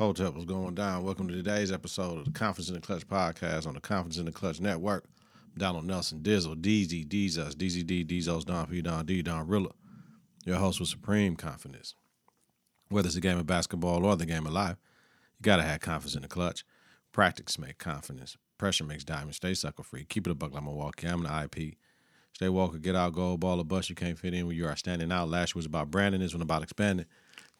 Hold up, what's going down? Welcome to today's episode of the Konfidence in the Klutch podcast on the Konfidence in the Klutch Network. Donald Nelson, Dizzle, DZ, Dzus, DZD, Dizos, Don P, Don D, Don Rilla. Your host with supreme confidence. Whether it's a game of basketball or the game of life, you gotta have confidence in the clutch. Practice makes confidence. Pressure makes diamonds. Stay sucker free. Keep it a buck like Milwaukee. I'm an IP. Stay Walker, get out, gold ball, or bust. You can't fit in when you are standing out. Last year was about branding, this one about expanding.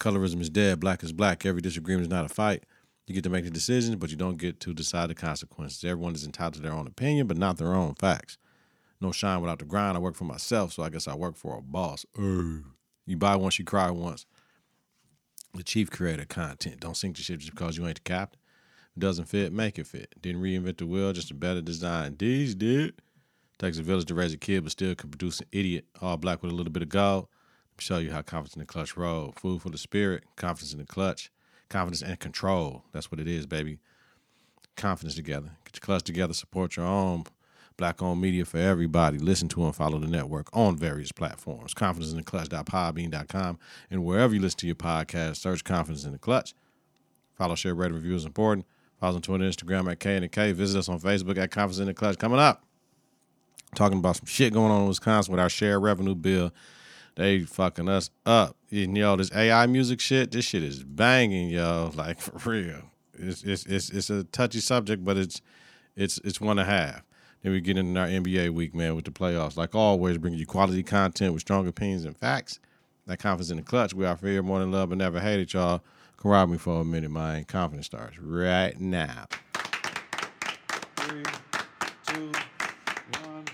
Colorism is dead. Black is black. Every disagreement is not a fight. You get to make the decisions, but you don't get to decide the consequences. Everyone is entitled to their own opinion, but not their own facts. No shine without the grind. I work for myself, so I guess I work for a boss. You buy once, you cry once. The chief creator content. Don't sink the ship just because you ain't the captain. Doesn't fit, make it fit. Didn't reinvent the wheel, just a better design. These did. Takes a village to raise a kid, but still can produce an idiot, all black with a little bit of gold. Show you how confidence in the clutch roll. Food for the spirit, confidence in the clutch, confidence and control. That's what it is, baby. Confidence together. Get your clutch together, support your own black owned media for everybody. Listen to and follow the network on various platforms. Confidence in the clutch.podbean.com. And wherever you listen to your podcast, search confidence in the clutch. Follow, share, rate, review is important. Follow us on Twitter, Instagram at K and K. Visit us on Facebook at Konfidence in the Klutch. Coming up talking about some shit going on in Wisconsin with our share revenue bill. They fucking us up. And, yo, this AI music shit, this shit is banging, yo. Like for real. It's it's it's, it's a touchy subject, but it's it's it's one and a half. Then we get into our NBA week, man, with the playoffs. Like always, bringing you quality content with strong opinions and facts. That confidence in the clutch. We are your more than love and never hate it, y'all. Ride me for a minute, man. Confidence starts right now. Three, two, one.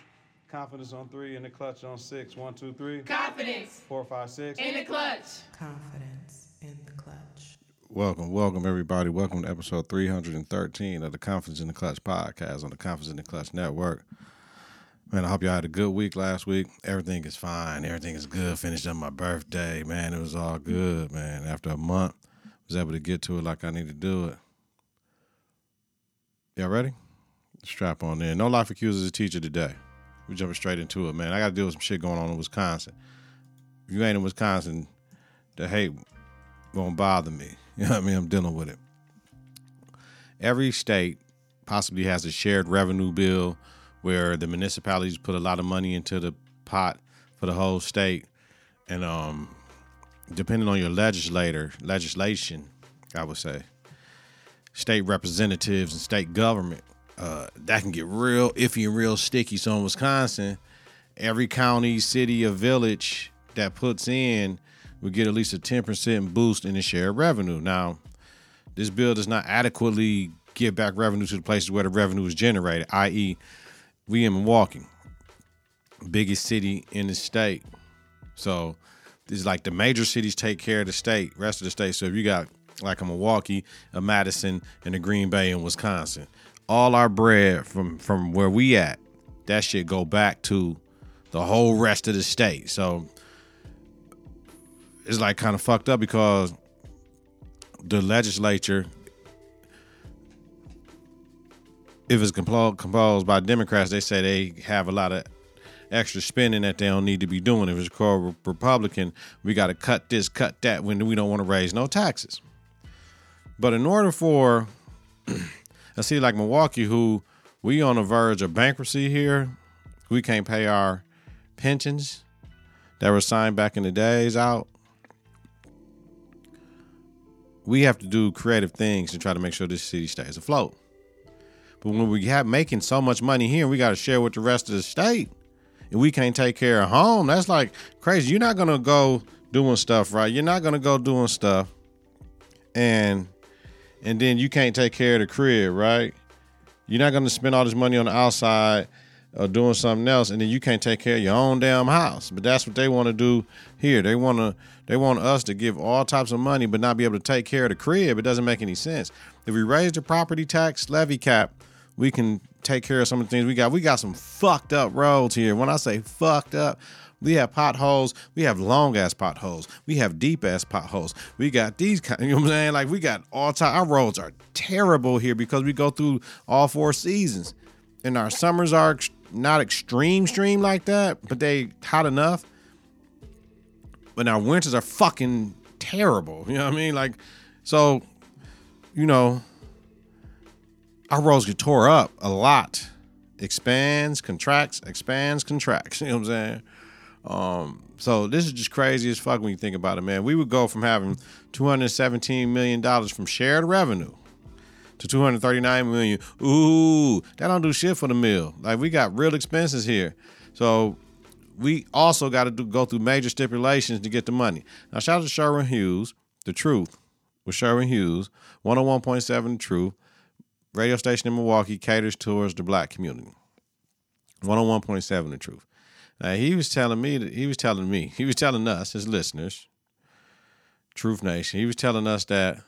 Confidence on three, and the clutch on six. One, two, three. Confidence Four, five, six. in the clutch. confidence in the clutch. Welcome, welcome, everybody. Welcome to episode 313 of the Konfidence in the Klutch podcast on the Konfidence in the Klutch network. Man, I hope y'all had a good week last week. Everything is fine. Everything is good. Finished up my birthday. Man, it was all good, man. After a month, was able to get to it like I need to do it. Y'all ready? Strap on in. No life accuses a teacher today. We jumping straight into it, man. I got to deal with some shit going on in Wisconsin. If you ain't in Wisconsin, the hate won't bother me. You know what I mean? I'm dealing with it. Every state possibly has a shared revenue bill where the municipalities put a lot of money into the pot for the whole state. And um depending on your legislator, legislation, I would say, state representatives and state government, uh, that can get real iffy and real sticky. So in Wisconsin, every county, city, or village that puts in would get at least a 10% boost in the share of revenue. Now, this bill does not adequately give back revenue to the places where the revenue is generated, i.e., we in Milwaukee, biggest city in the state. So it's like the major cities take care of the state, rest of the state. So if you got like a Milwaukee, a Madison, and a Green Bay in Wisconsin, all our bread from from where we at, that shit go back to the whole rest of the state. So it's like kind of fucked up because the legislature, if it's composed by Democrats, they say they have a lot of extra spending that they don't need to be doing. If it's called Republican, we got to cut this, cut that when we don't want to raise no taxes. But in order for, I see like Milwaukee, who we on the verge of bankruptcy here, we can't pay our pensions that were signed back in the days out. We have to do creative things to try to make sure this city stays afloat. But when we have making so much money here, we got to share with the rest of the state, and we can't take care of home. That's like crazy. You're not gonna go doing stuff right. You're not gonna go doing stuff, and and then you can't take care of the crib, right? You're not gonna spend all this money on the outside or doing something else, and then you can't take care of your own damn house. But that's what they want to do here. They want to they want us to give all types of money, but not be able to take care of the crib. It doesn't make any sense. If we raise the property tax levy cap, we can take care of some of the things we got. We got some fucked up roads here. When I say fucked up, we have potholes. We have long ass potholes. We have deep ass potholes. We got these kind. You know what I'm saying? Like we got all time. Our roads are terrible here because we go through all four seasons, and our summers are ex- not extreme, extreme like that, but they hot enough. But our winters are fucking terrible. You know what I mean? Like, so you know, our roads get tore up a lot. Expands, contracts, expands, contracts. You know what I'm saying? Um, so this is just crazy as fuck when you think about it, man. We would go from having 217 million dollars from shared revenue to 239 million. Ooh, that don't do shit for the mill. Like we got real expenses here. So we also got to go through major stipulations to get the money. Now shout out to Sherwin Hughes, the truth with Sherwin Hughes, 101.7 The Truth, radio station in Milwaukee caters towards the black community. 101.7 The Truth. Now he was telling me that he was telling me, he was telling us, his listeners, Truth Nation, he was telling us that,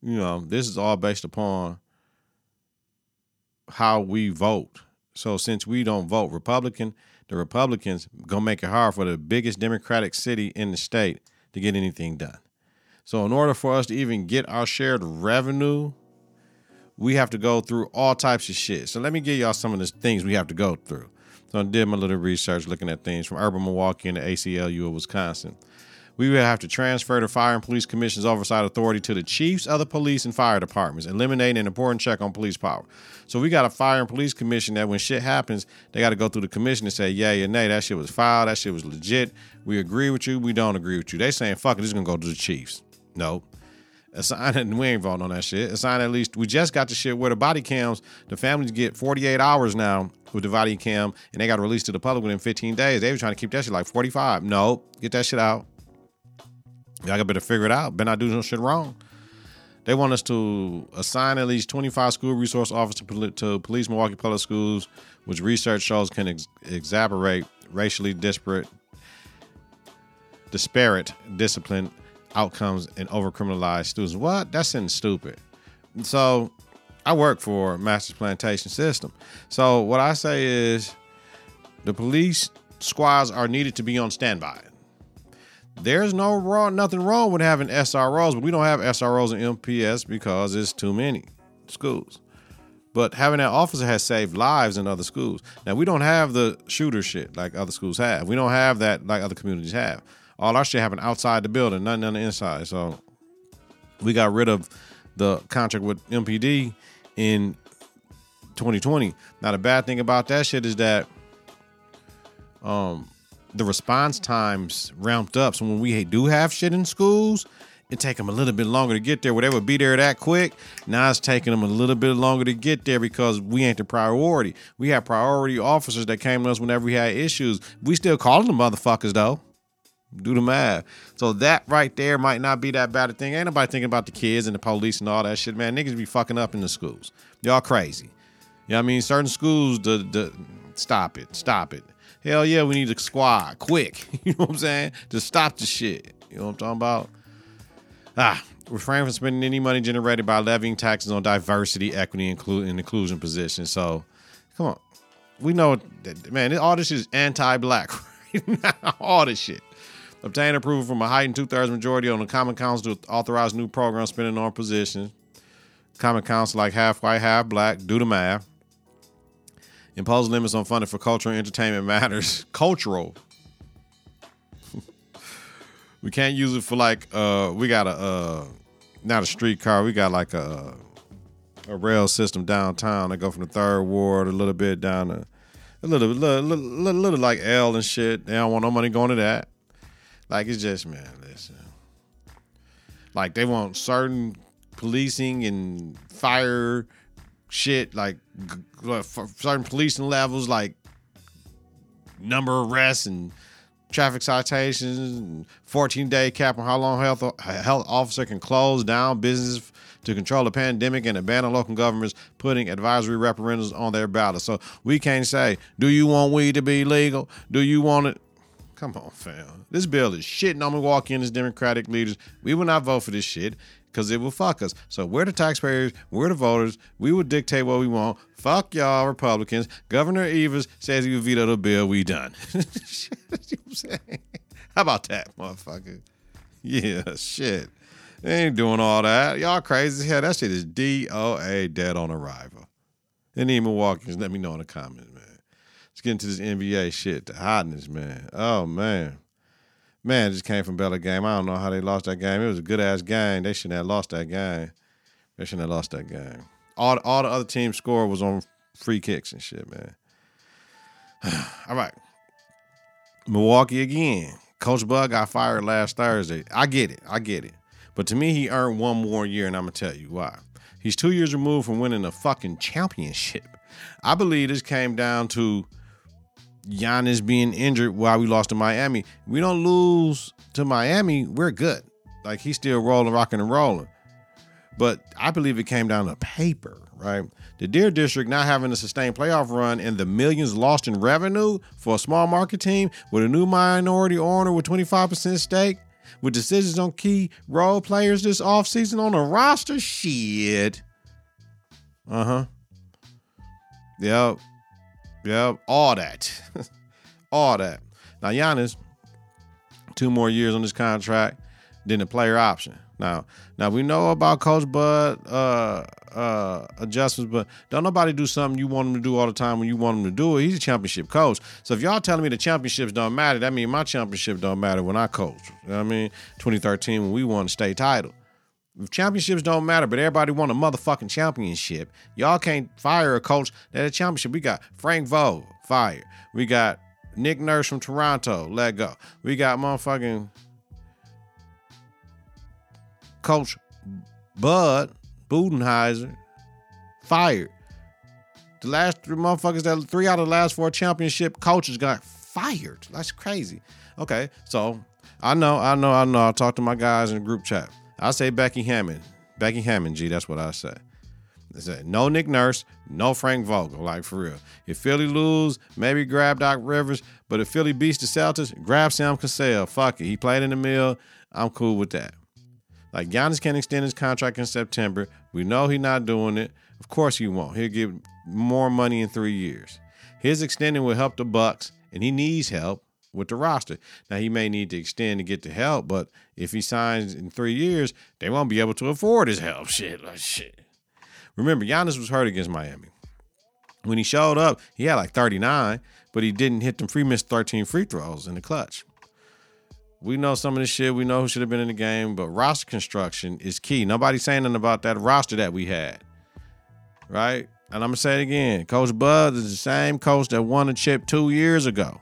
you know, this is all based upon how we vote. So since we don't vote Republican, the Republicans gonna make it hard for the biggest Democratic city in the state to get anything done. So in order for us to even get our shared revenue, we have to go through all types of shit. So let me give y'all some of the things we have to go through. So I did my little research looking at things from urban Milwaukee and the ACLU of Wisconsin. We would have to transfer the Fire and Police Commission's oversight authority to the chiefs of the police and fire departments, eliminating an important check on police power. So we got a Fire and Police Commission that when shit happens, they got to go through the commission and say, yeah, yeah, nay, that shit was filed, that shit was legit. We agree with you, we don't agree with you. They saying, fuck it, this is gonna go to the chiefs. No. Assign it, we ain't voting on that shit. Assign at least, we just got the shit where the body cams, the families get 48 hours now with the body cam, and they got released to the public within 15 days. They were trying to keep that shit like 45. No, get that shit out. Y'all better figure it out. Better not do no shit wrong. They want us to assign at least 25 school resource officers to, to police Milwaukee public schools, which research shows can ex- exacerbate racially disparate, disparate discipline outcomes and overcriminalize students. What? That's in stupid. So I work for Masters Plantation System. So what I say is the police squads are needed to be on standby. There's no wrong, nothing wrong with having SROs, but we don't have SROs and MPS because it's too many schools. But having that officer has saved lives in other schools. Now we don't have the shooter shit like other schools have. We don't have that like other communities have. All our shit happen outside the building, nothing on the inside. So we got rid of the contract with MPD in 2020. Now the bad thing about that shit is that um the response times ramped up. So when we do have shit in schools, it take them a little bit longer to get there. Where they would be there that quick, now it's taking them a little bit longer to get there because we ain't the priority. We have priority officers that came to us whenever we had issues. We still calling them motherfuckers though. Do the math. So that right there might not be that bad a thing. Ain't nobody thinking about the kids and the police and all that shit, man. Niggas be fucking up in the schools. Y'all crazy. You know I mean? Certain schools, the the stop it, stop it. Hell yeah, we need a squad quick. You know what I'm saying? To stop the shit. You know what I'm talking about? Ah, refrain from spending any money generated by levying taxes on diversity, equity, and inclusion positions. So, come on, we know that man. All this is anti-black right now. All this shit. Obtain approval from a heightened two-thirds majority on the Common Council to authorize new program spending on positions. Common Council like half white, half black. Do the math. Impose limits on funding for cultural entertainment matters. Cultural. we can't use it for like uh we got a uh not a streetcar, we got like a a rail system downtown that go from the third ward a little bit down to a little, little, little, little, little like L and shit. They don't want no money going to that. Like it's just man, listen. Like they want certain policing and fire shit, like uh, for certain policing levels, like number of arrests and traffic citations, and 14 day cap on how long health health officer can close down business to control the pandemic and abandon local governments putting advisory referendums on their ballot. So we can't say, do you want weed to be legal? Do you want it? Come on, fam. This bill is shitting on Milwaukee and as Democratic leaders. We will not vote for this shit because it will fuck us. So we're the taxpayers, we're the voters. We will dictate what we want. Fuck y'all, Republicans. Governor Evers says he will veto the bill. We done. I'm? How about that, motherfucker? Yeah, shit. They ain't doing all that. Y'all crazy as hell. That shit is DOA, dead on arrival. Any Milwaukeeans, let me know in the comments. Let's get into this NBA shit, the hotness, man. Oh, man. Man, just came from Bella game. I don't know how they lost that game. It was a good ass game. They shouldn't have lost that game. They shouldn't have lost that game. All all the other team's score was on free kicks and shit, man. all right. Milwaukee again. Coach Bud got fired last Thursday. I get it. I get it. But to me, he earned one more year, and I'm gonna tell you why. He's two years removed from winning a fucking championship. I believe this came down to Giannis being injured while we lost to Miami. We don't lose to Miami, we're good. Like he's still rolling, rocking, and rolling. But I believe it came down to paper, right? The Deer District not having a sustained playoff run and the millions lost in revenue for a small market team with a new minority owner with 25% stake, with decisions on key role players this offseason on the roster, shit. Uh huh. Yep. Yep. All that. All that. Now, Giannis, two more years on this contract, then the player option. Now, now we know about Coach Bud uh, uh, adjustments, but don't nobody do something you want him to do all the time when you want him to do it. He's a championship coach. So if y'all telling me the championships don't matter, that means my championship don't matter when I coach. You know what I mean? 2013 when we won the state title. If championships don't matter, but everybody want a motherfucking championship, y'all can't fire a coach that a championship. We got Frank Vogel fired. We got Nick Nurse from Toronto, let go. We got motherfucking Coach Bud Budenholzer fired. The last three motherfuckers that three out of the last four championship coaches got fired. That's crazy. Okay, so I know, I know, I know. I talked to my guys in the group chat. I say Becky Hammon. Becky Hammon, G, that's what I say. I say no Nick Nurse, no Frank Vogel, like for real. If Philly lose, maybe grab Doc Rivers. But if Philly beats the Celtics, grab Sam Cassell. Fuck it. He played in the mill. I'm cool with that. Like Giannis can extend his contract in September. We know he's not doing it. Of course he won't. He'll get more money in three years. His extending will help the Bucks, and he needs help with the roster. Now he may need to extend to get the help, but if he signs in three years, they won't be able to afford his help. Shit, like shit. Remember, Giannis was hurt against Miami. When he showed up, he had like 39, but he didn't hit them free missed 13 free throws in the clutch. We know some of this shit. We know who should have been in the game, but roster construction is key. Nobody's saying nothing about that roster that we had. Right? And I'm gonna say it again. Coach Bud is the same coach that won a chip two years ago.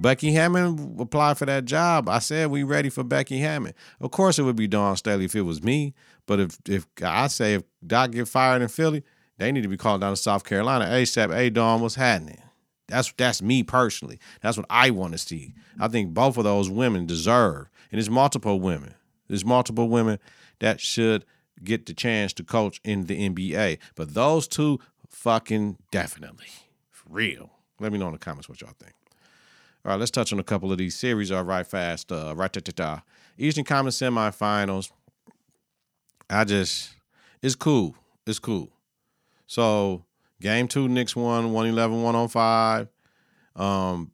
Becky Hammon applied for that job. I said we ready for Becky Hammon. Of course, it would be Dawn Staley if it was me. But if if I say if Doc get fired in Philly, they need to be called down to South Carolina ASAP. Hey, Dawn, what's happening? That's that's me personally. That's what I want to see. I think both of those women deserve, and there's multiple women. There's multiple women that should get the chance to coach in the NBA. But those two, fucking definitely, for real. Let me know in the comments what y'all think. All right, let's touch on a couple of these series. All right, fast. Uh, right, ta, ta, ta. Eastern Conference semifinals. I just, it's cool. It's cool. So Game two, Knicks won 111 105. Um,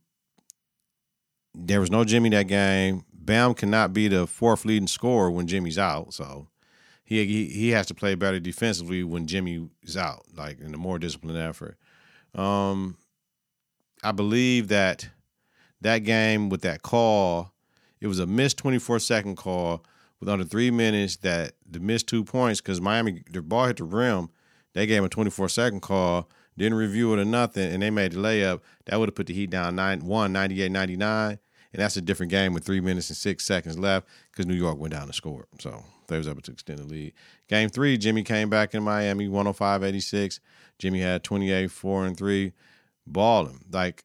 there was no Jimmy that game. Bam cannot be the fourth leading scorer when Jimmy's out. So he, he he has to play better defensively when Jimmy is out, like in a more disciplined effort. Um, I believe that that game with that call, it was a missed 24 second call with under three minutes that the missed two points because Miami, the ball hit the rim they gave a 24 second call, didn't review it or nothing, and they made the layup. That would have put the Heat down 9 1, 98 99. And that's a different game with three minutes and six seconds left because New York went down and scored. So they was able to extend the lead. Game three, Jimmy came back in Miami, 105 86. Jimmy had 28, 4, and 3. Balling. Like,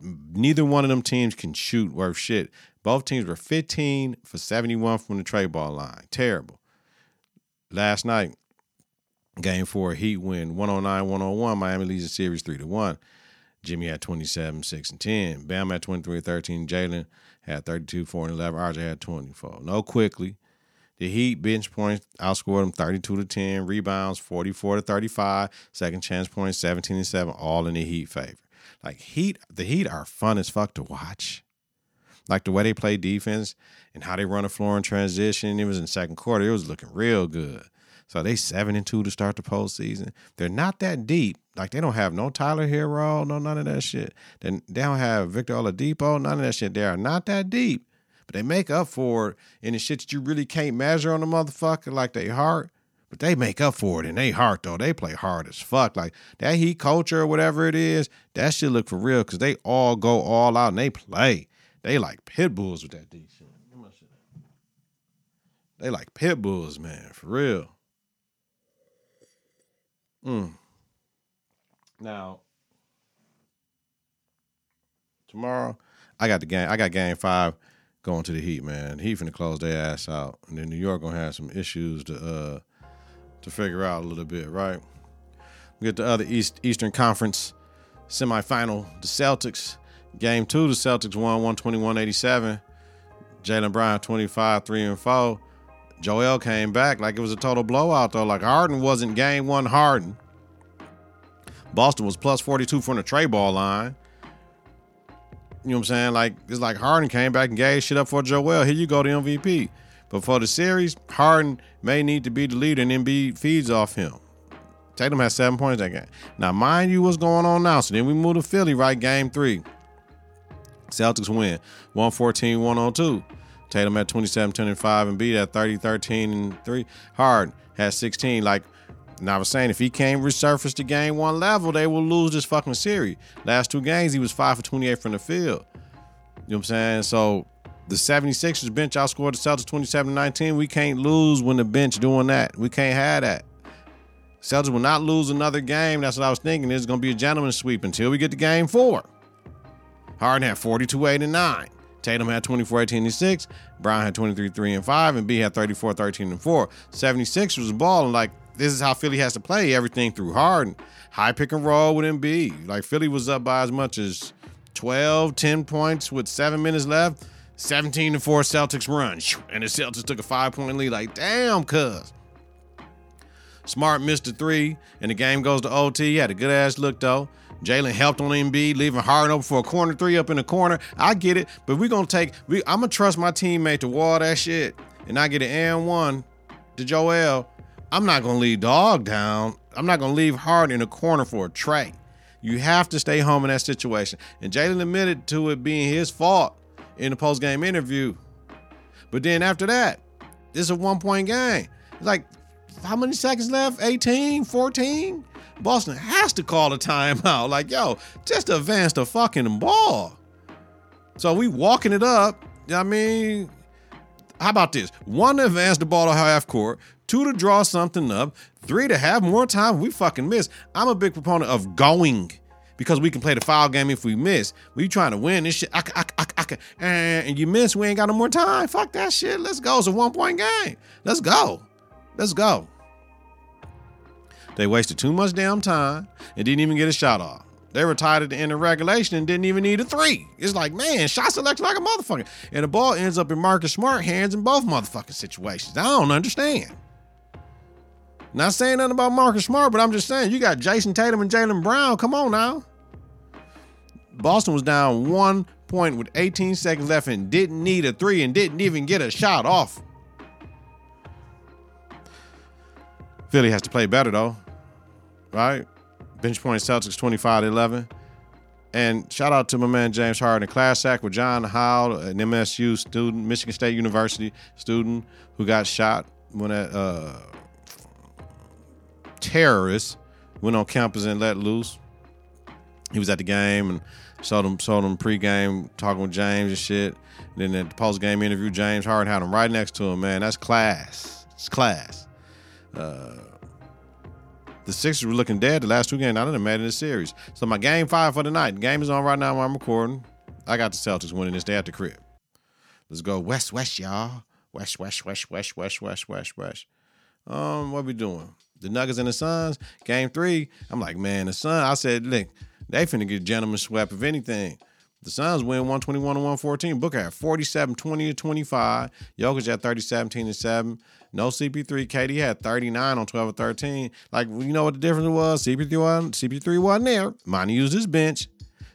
neither one of them teams can shoot worth shit. Both teams were 15 for 71 from the trade ball line. Terrible. Last night, Game four, Heat win 109 101. Miami leads the series 3 to 1. Jimmy had 27, 6, and 10. Bam had 23, 13. Jalen had 32, 4, and 11. RJ had 24. No quickly. The Heat bench points outscored them 32 to 10. Rebounds 44 to 35. Second chance points 17 to 7. All in the Heat favor. Like Heat, the Heat are fun as fuck to watch. Like the way they play defense and how they run the floor in transition. It was in second quarter. It was looking real good. So they seven and two to start the postseason. They're not that deep. Like they don't have no Tyler Herro, no none of that shit. Then they don't have Victor Oladipo, none of that shit. They are not that deep, but they make up for it in the shit that you really can't measure on the motherfucker, like their heart. But they make up for it in they heart though. They play hard as fuck. Like that heat culture or whatever it is, that shit look for real because they all go all out and they play. They like pit bulls with that D shit. They like pit bulls, man, for real. Mm. Now, tomorrow I got the game. I got game five going to the Heat, man. Heat finna close their ass out, and then New York gonna have some issues to uh to figure out a little bit, right? We get the other East Eastern Conference semifinal. The Celtics game two. The Celtics won 121-87. Jaylen Brown 25, 3 and 4. Joel came back like it was a total blowout though. Like Harden wasn't game one Harden. Boston was plus 42 from the tray ball line. You know what I'm saying? Like it's like Harden came back and gave shit up for Joel. Here you go, the MVP. But for the series, Harden may need to be the leader and Embiid feeds off him. Tatum had seven points that game. Now, mind you, what's going on now? So then we move to Philly, right? Game three. Celtics win 114 102. Tatum at 27 10 and 5 Embiid at 30 13 and 3. Harden had 16. Like, and I was saying, if he can't resurface to game one level, they will lose this fucking series. Last two games, he was 5 for 28 from the field. You know what I'm saying? So the 76ers bench outscored the Celtics 27 19. We can't lose when the bench doing that. We can't have that. Celtics will not lose another game. That's what I was thinking. It's going to be a gentleman's sweep until we get to game four. Harden had 42 8 and 9. Tatum had 24 18 and 6. Brown had 23 3 and 5. Embiid had 34 13 and 4. 76 was balling like this is how Philly has to play everything through Harden. High pick and roll with Embiid. Like Philly was up by as much as 12, 10 points with seven minutes left. 17 to 4 Celtics run. And the Celtics took a five point lead. Like, damn, cuz. Smart missed a three, and the game goes to OT. He had a good ass look though. Jaylen helped on Embiid, leaving Harden open for a corner three up in the corner. I get it, but we're gonna take. We, I'm gonna trust my teammate to wall that shit, and I get an and one to Joel. I'm not gonna leave dog down. I'm not gonna leave Harden in a corner for a tray. You have to stay home in that situation. And Jaylen admitted to it being his fault in the post game interview. But then after that, this is a one point game. It's like how many seconds left? 18, 14? Boston has to call a timeout. Like, yo, just advance the fucking ball. So we walking it up. I mean, how about this? One to advance the ball to half court, two to draw something up, three to have more time. We fucking miss. I'm a big proponent of going because we can play the foul game if we miss. We trying to win this shit. I, I, I, I, eh, and you miss, we ain't got no more time. Fuck that shit. Let's go. It's a one point game. Let's go. Let's go. They wasted too much damn time and didn't even get a shot off. They were tied at the end of regulation and didn't even need a three. It's like, man, shot selection like a motherfucker. And the ball ends up in Marcus Smart hands in both motherfucking situations. I don't understand. Not saying nothing about Marcus Smart, but I'm just saying you got Jayson Tatum and Jaylen Brown. Come on now. Boston was down one point with 18 seconds left and didn't need a three and didn't even get a shot off. Philly has to play better though, right? Bench point Celtics 25 11. And shout out to my man James Harden, class act with John Howell, an MSU student, Michigan State University student who got shot when a uh, terrorist went on campus and let loose. He was at the game and saw them saw them pregame talking with James and shit. Then at the post game interview, James Harden had him right next to him. Man, that's class. It's class. Uh, the Sixers were looking dead the last two games. I didn't in the series. So my game five for the night. Game is on right now while I'm recording. I got the Celtics winning this day at the crib. Let's go west, west, y'all. West, west, west, west, west, west, west, west. Um, what we doing? The Nuggets and the Suns. Game three. I'm like, man, the Suns. I said, look, they finna get gentleman swept if anything. The Suns win 121 to 114. Booker had 47, 20 to 25. Jokic had 30, 17 to 7. No CP3. KD had 39 on 12 or 13. Like, you know what the difference was? CP3 wasn't, CP3 wasn't there. Monty used his bench.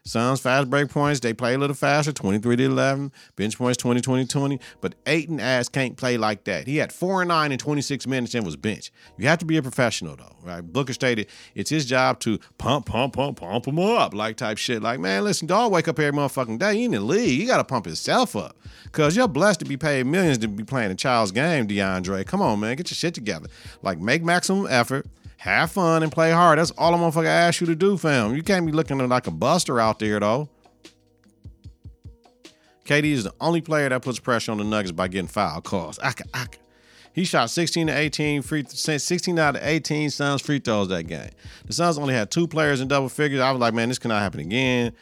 Suns fast break points, they play a little faster, 23 to 11. Bench points 20, 20, 20. But Ayton ass can't play like that. He had four and nine in 26 minutes and was bench. You have to be a professional though, right? Booker stated it's his job to pump, pump, pump, pump him up, like type shit. Like, man, listen, dog, wake up every motherfucking day. You in the league. You gotta pump yourself up. Cause you're blessed to be paid millions to be playing a child's game, DeAndre. Come on, man. Get your shit together. Like, make maximum effort have fun and play hard. That's all a motherfucker ask you to do, fam. You can't be looking like a buster out there, though. KD is the only player that puts pressure on the Nuggets by getting foul calls. Aka, aka. He shot 16 to 18 free 16 out of 18 Suns free throws that game. The Suns only had two players in double figures. I was like, man, this cannot happen again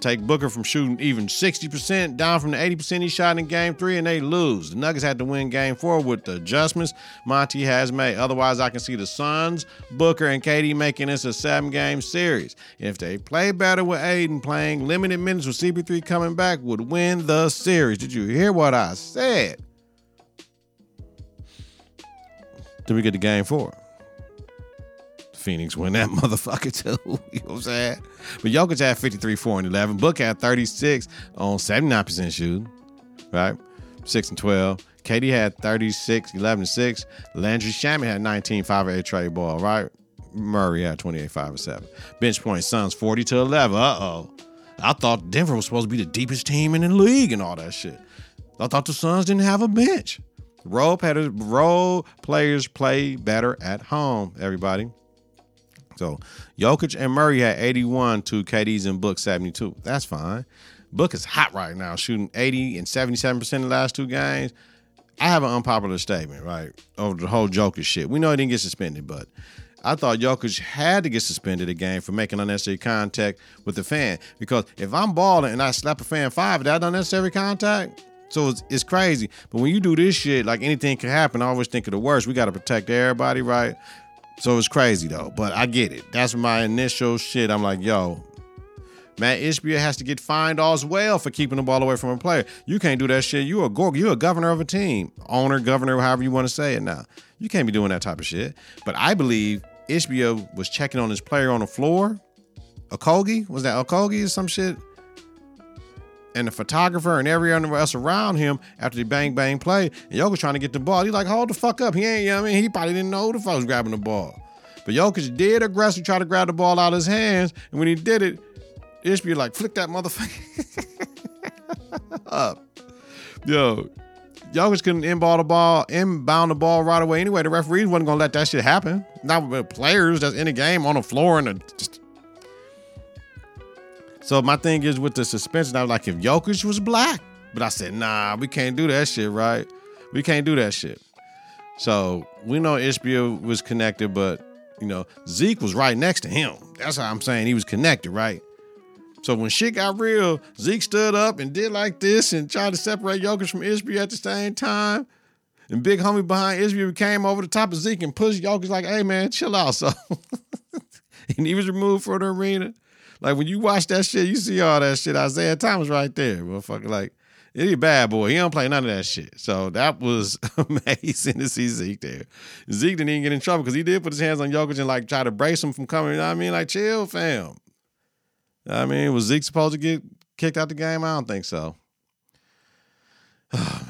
take Booker from shooting even 60% down from the 80% he shot in game three, and they lose. The Nuggets had to win game four with the adjustments Monty has made. Otherwise, I can see the Suns, Booker, and KD making this a seven game series. If they play better with Ayton playing limited minutes with CP3 coming back, would win the series. Did you hear what I said? Did we get to game four. Phoenix win that motherfucker too. you know what I'm saying? But Jokic had 53, 4, and 11. Book had 36 on 79% shooting, right? 6 and 12. KD had 36, 11 and 6. Landry Shamet had 19, 5 8 trade ball, right? Murray had 28, 5 and 7. Bench point Suns 40 to 11. Uh oh. I thought Denver was supposed to be the deepest team in the league and all that shit. I thought the Suns didn't have a bench. Role, role players play better at home, everybody. So Jokic and Murray had 81 to KD's and Book 72. That's fine. Book is hot right now, shooting 80 and 77% in the last two games. I have an unpopular statement, right, over the whole Jokic shit. We know he didn't get suspended, but I thought Jokic had to get suspended again for making unnecessary contact with the fan. Because if I'm balling and I slap a fan five, that unnecessary contact? So it's, it's crazy. But when you do this shit, like anything can happen. I always think of the worst. We got to protect everybody, right? So it's crazy though, but I get it. That's my initial shit. I'm like, yo, Matt Ishbia has to get fined as well for keeping the ball away from a player. You can't do that shit. You a go- you a governor of a team, owner, governor, however you want to say it. Now you can't be doing that type of shit. But I believe Ishbia was checking on his player on the floor. Okogie was that Okogie or some shit? And the photographer and everyone else around him after the bang bang play. And Jokic trying to get the ball. He's like, hold the fuck up. He ain't, you know I mean? He probably didn't know who the fuck was grabbing the ball. But Jokic did aggressively try to grab the ball out of his hands. And when he did it, Ishbia like, flick that motherfucker up. Yo, Jokic couldn't inball the ball, inbound the ball right away anyway. The referees wasn't gonna let that shit happen. Not with players that's in the game on the floor and just so my thing is with the suspension, I was like, if Jokic was black, but I said, nah, we can't do that shit, right? We can't do that shit. So we know Ishbia was connected, but you know, Zeke was right next to him. That's how I'm saying he was connected, right? So when shit got real, Zeke stood up and did like this and tried to separate Jokic from Ishbia at the same time. And big homie behind Ishbia came over the top of Zeke and pushed Jokic like, hey man, chill out. So and he was removed from the arena. Like when you watch that shit, you see all that shit. Isiah Thomas right there, motherfucker. Like he's a bad boy. He don't play none of that shit. So that was amazing to see Zeke there. Zeke didn't even get in trouble because he did put his hands on Jokic and like try to brace him from coming. You know what I mean? Like chill, fam. I mean, was Zeke supposed to get kicked out the game? I don't think so. Oh,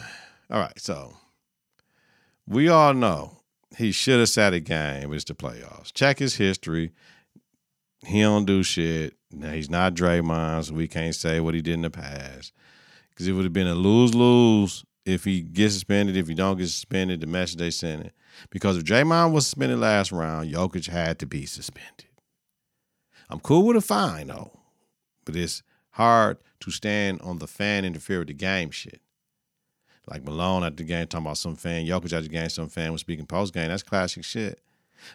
all right, so we all know he should have sat a game. It's the playoffs. Check his history. He don't do shit. Now he's not Draymond, so we can't say what he did in the past. Because it would have been a lose lose if he gets suspended. If he don't get suspended, the message they sent it. Because if Draymond was suspended last round, Jokic had to be suspended. I'm cool with a fine though, but it's hard to stand on the fan interfere with the game shit. Like Malone at the game talking about some fan, Jokic at the game, some fan was speaking post game. That's classic shit.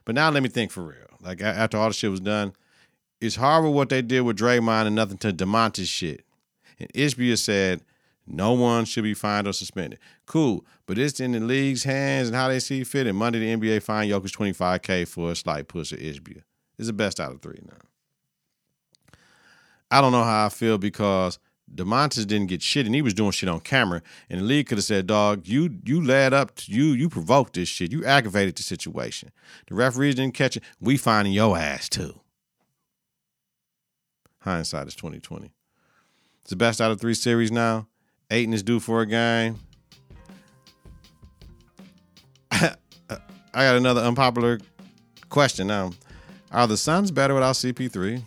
But now let me think for real. Like after all the shit was done, it's horrible what they did with Draymond and nothing to Domantas shit. And Ishbia said no one should be fined or suspended. Cool, but it's in the league's hands and how they see fit. And Monday the NBA fined Jokic 25K for a slight push of Ishbia. It's the best out of three now. I don't know how I feel because Domantas didn't get shit and he was doing shit on camera. And the league could have said, dog, you you led up to you, you provoked this shit. You aggravated the situation. The referees didn't catch it. We finding your ass too. Hindsight is twenty twenty. It's the best out of three series now. Ayton is due for a game. I got another unpopular question now. Are the Suns better without CP3?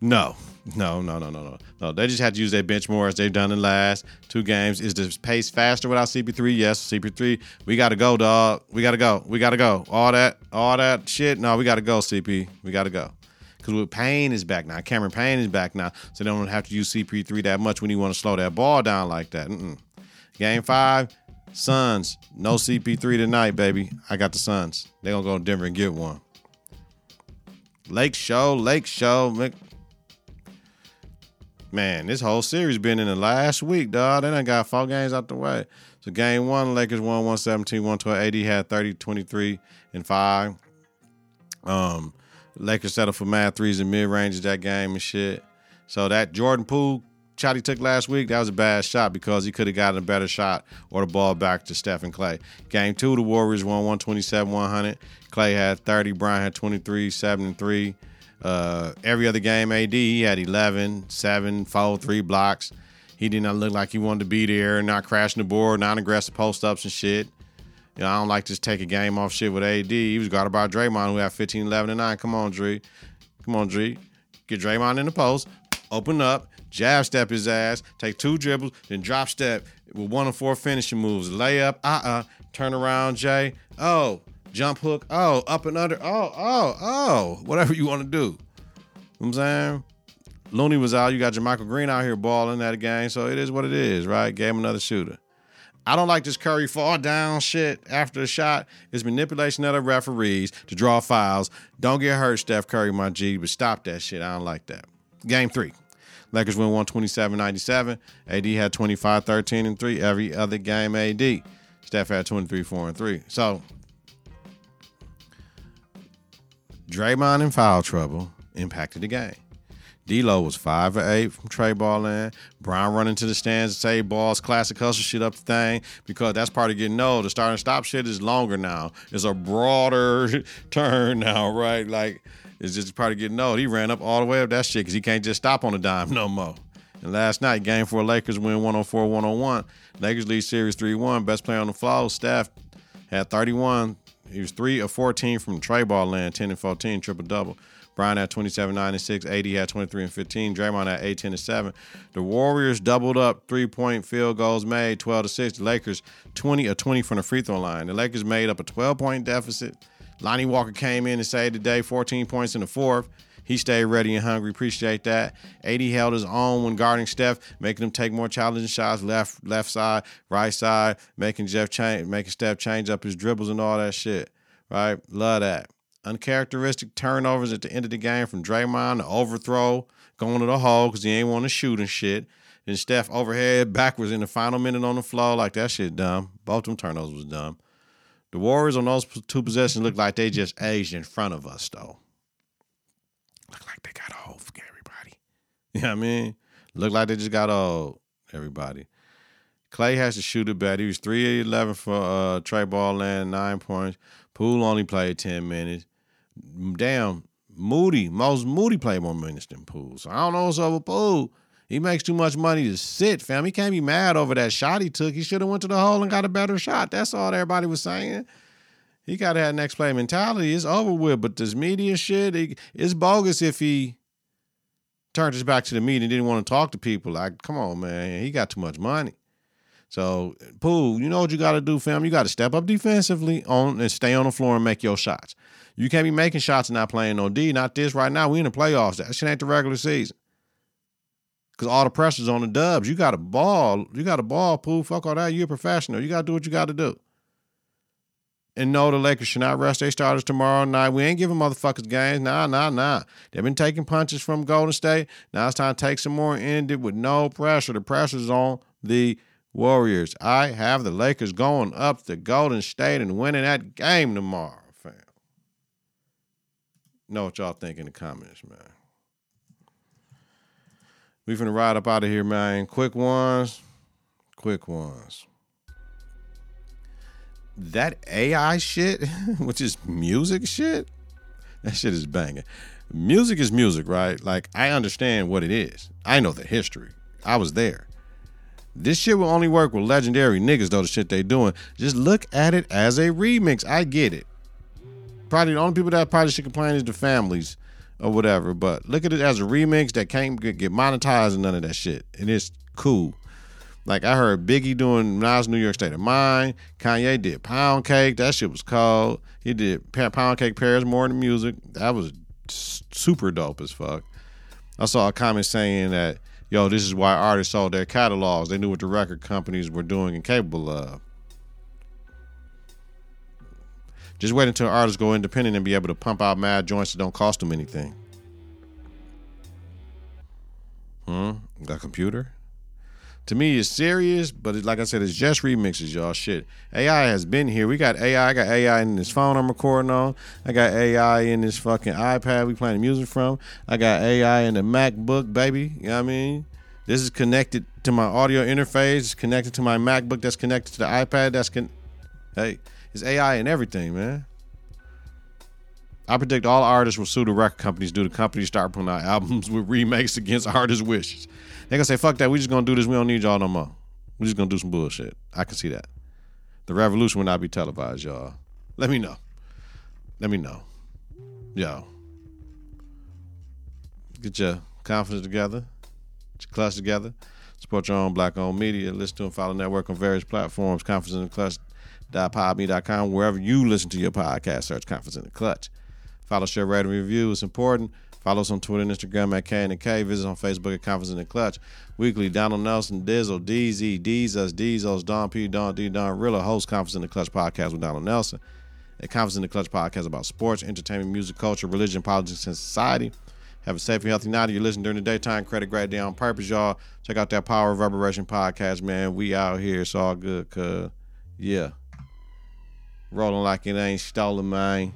No. No, no, no, no, no. No, they just had to use their bench more as they've done in the last two games. Is the pace faster without CP3? Yes, CP3. We got to go, dog. We got to go. We got to go. All that, all that shit. No, we got to go, CP. We got to go. Because Payne is back now. Cameron Payne is back now. So they don't have to use CP3 that much when you want to slow that ball down like that. Mm-mm. Game five, Suns. No CP3 tonight, baby. I got the Suns. they going to go to Denver and get one. Lake Show, Lake Show. Man, this whole series been in the last week, dog. They done got four games out the way. So game one, Lakers won 117, 112. AD had 30, 23, and 5. Um, Lakers settled for mad threes and mid ranges that game and shit. So that Jordan Poole shot he took last week, that was a bad shot because he could have gotten a better shot or the ball back to Stephen Klay. Game two, the Warriors won 127, 100. Klay had 30, Bryant had 23, 7, and 3. Uh, every other game, AD, he had 11, 7, 4, 3 blocks. He did not look like he wanted to be there, not crashing the board, non aggressive post ups and shit. You know, I don't like to take a game off shit with AD. He was guarded by Draymond, who had 15, 11, and 9. Come on, Dre. Come on, Dre. Get Draymond in the post, open up, jab step his ass, take two dribbles, then drop step with one or four finishing moves. Layup, uh uh-uh, uh, turn around, Jay. Oh, jump hook. Oh, up and under. Oh, oh, oh. Whatever you want to do. You know I'm saying? Looney was out. You got JaMychal Green out here balling that game. So it is what it is, right? Him another shooter. I don't like this Curry fall down shit after the shot. It's manipulation of the referees to draw fouls. Don't get hurt, Steph Curry, my G, but stop that shit. I don't like that. Game three. Lakers win 127 97. AD had 25 13 and 3. Every other game, AD. Steph had 23 4 and 3. So Draymond in foul trouble impacted the game. D'Lo was five for eight from Trey ball land. Brown running to the stands to save balls, classic hustle shit up the thing because that's part of getting old. The start and stop shit is longer now. It's a broader turn now, right? Like it's just part of getting old. He ran up all the way up that shit because he can't just stop on a dime no more. And last night, game four Lakers win 104 101. Lakers lead series 3 1. Best player on the floor, Steph, had 31. He was 3 of 14 from the ball land, 10 and 14, triple double. Brian had 27, 9, and 6. AD had 23 and 15. Draymond had 8, 10, and 7. The Warriors doubled up three point field goals made, 12 to 6. The Lakers 20 or 20 from the free throw line. The Lakers made up a 12 point deficit. Lonnie Walker came in and saved the day, 14 points in the fourth. He stayed ready and hungry. Appreciate that. AD held his own when guarding Steph, making him take more challenging shots, left left side, right side, making Jeff change, making Steph change up his dribbles and all that shit. Right, love that uncharacteristic turnovers at the end of the game from Draymond, the overthrow, going to the hole because he ain't want to shoot and shit. Then Steph overhead backwards in the final minute on the floor. Like that shit dumb. Both them turnovers was dumb. The Warriors on those two possessions look like they just aged in front of us though. Look like they got a hold for everybody. You know what I mean? Look like they just got old, everybody. Klay has to shoot it better. He was 3 11 for uh, Trey Ball land, nine points. Poole only played 10 minutes damn Moody, most Moody played more minutes than Poole. So I don't know what's up with Poole. He makes too much money to sit, fam. He can't be mad over that shot he took. He should have went to the hole and got a better shot. That's all everybody was saying. He got to have next play mentality. It's over with. But this media shit, it's bogus if he turned his back to the media and didn't want to talk to people. Like, come on, man. He got too much money. So, Poole, you know what you got to do, fam? You got to step up defensively on and stay on the floor and make your shots. You can't be making shots and not playing no D. Not this right now. We in the playoffs. That shit ain't the regular season. Cause all the pressure's on the dubs. You got a ball. You got a ball, Poole. Fuck all that. You're a professional. You gotta do what you gotta do. And no, the Lakers should not rest their starters tomorrow night. We ain't giving motherfuckers games. Nah, nah, nah. They've been taking punches from Golden State. Now it's time to take some more and end it with no pressure. The pressure's on the Warriors. I have the Lakers going up to Golden State and winning that game tomorrow fam. know what y'all think in the comments, man. We finna ride up out of here, man. Quick ones. Quick ones. That AI shit, which is music shit, That shit is banging. Music is music, right? Like I understand what it is. I know the history. I was there. This shit will only work with legendary niggas though. The shit they doing. Just look at it as a remix. I get it. Probably the only people that probably should complain is the families or whatever. But look at it as a remix that can't get get monetized and none of that shit. And it's cool. Like I heard Biggie doing Nas New York State of Mind. Kanye did Pound Cake. That shit was cold. He did Pound Cake Paris more than music. That was super dope as fuck. I saw a comment saying that, yo, this is why artists sold their catalogs. They knew what the record companies were doing and capable of. Just wait until artists go independent and be able to pump out mad joints that don't cost them anything. Hmm? Got computer? To me, it's serious, but it's, like I said, it's just remixes, y'all. Shit. AI has been here. We got AI. I got AI in this phone I'm recording on. I got AI in this fucking iPad we playing music from. I got AI in the MacBook, baby. You know what I mean? This is connected to my audio interface. It's connected to my MacBook. That's connected to the iPad. That's con. Hey, it's AI and everything, man. I predict all artists will sue the record companies due to companies start putting out albums with remakes against artists' wishes. They gonna say, fuck that, we just gonna do this, we don't need y'all no more. We just gonna do some bullshit. I can see that. The revolution will not be televised, y'all. Let me know. Let me know. Yo. Get your confidence together. Get your clutch together. Support your own black owned media. Listen to and follow network on various platforms. Konfidence in the Klutch.podme.com. Wherever you listen to your podcast, search Konfidence in the Klutch. Follow, share, rate, and review. It's important. Follow us on Twitter and Instagram at K and K. Visit on Facebook at Konfidence in the Klutch. Weekly, Donald Nelson, Dizzle, Deezy, D's us, D's Don P, Don D, Donrilla, host Konfidence in the Klutch podcast with Donald Nelson. A Konfidence in the Klutch podcast about sports, entertainment, music, culture, religion, politics, and society. Have a safe and healthy night. You're listening during the daytime. Credit great day on purpose, y'all. Check out that Power of Reverberation podcast, man. We out here. It's all good, cuz. Yeah. Rolling like it ain't stolen, man.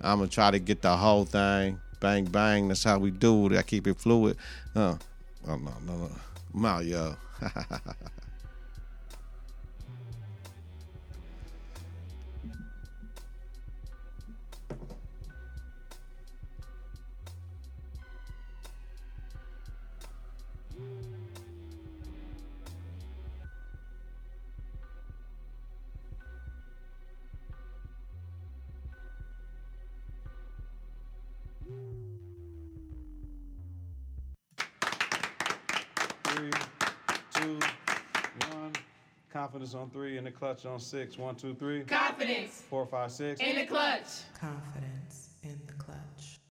I'm gonna try to get the whole thing. Bang bang. That's how we do it. I keep it fluid. Uh, oh no, no, no. I'm yo. Confidence on three, in the clutch on six. One, two, three. Confidence. Four, five, six. In the clutch. Confidence in the clutch.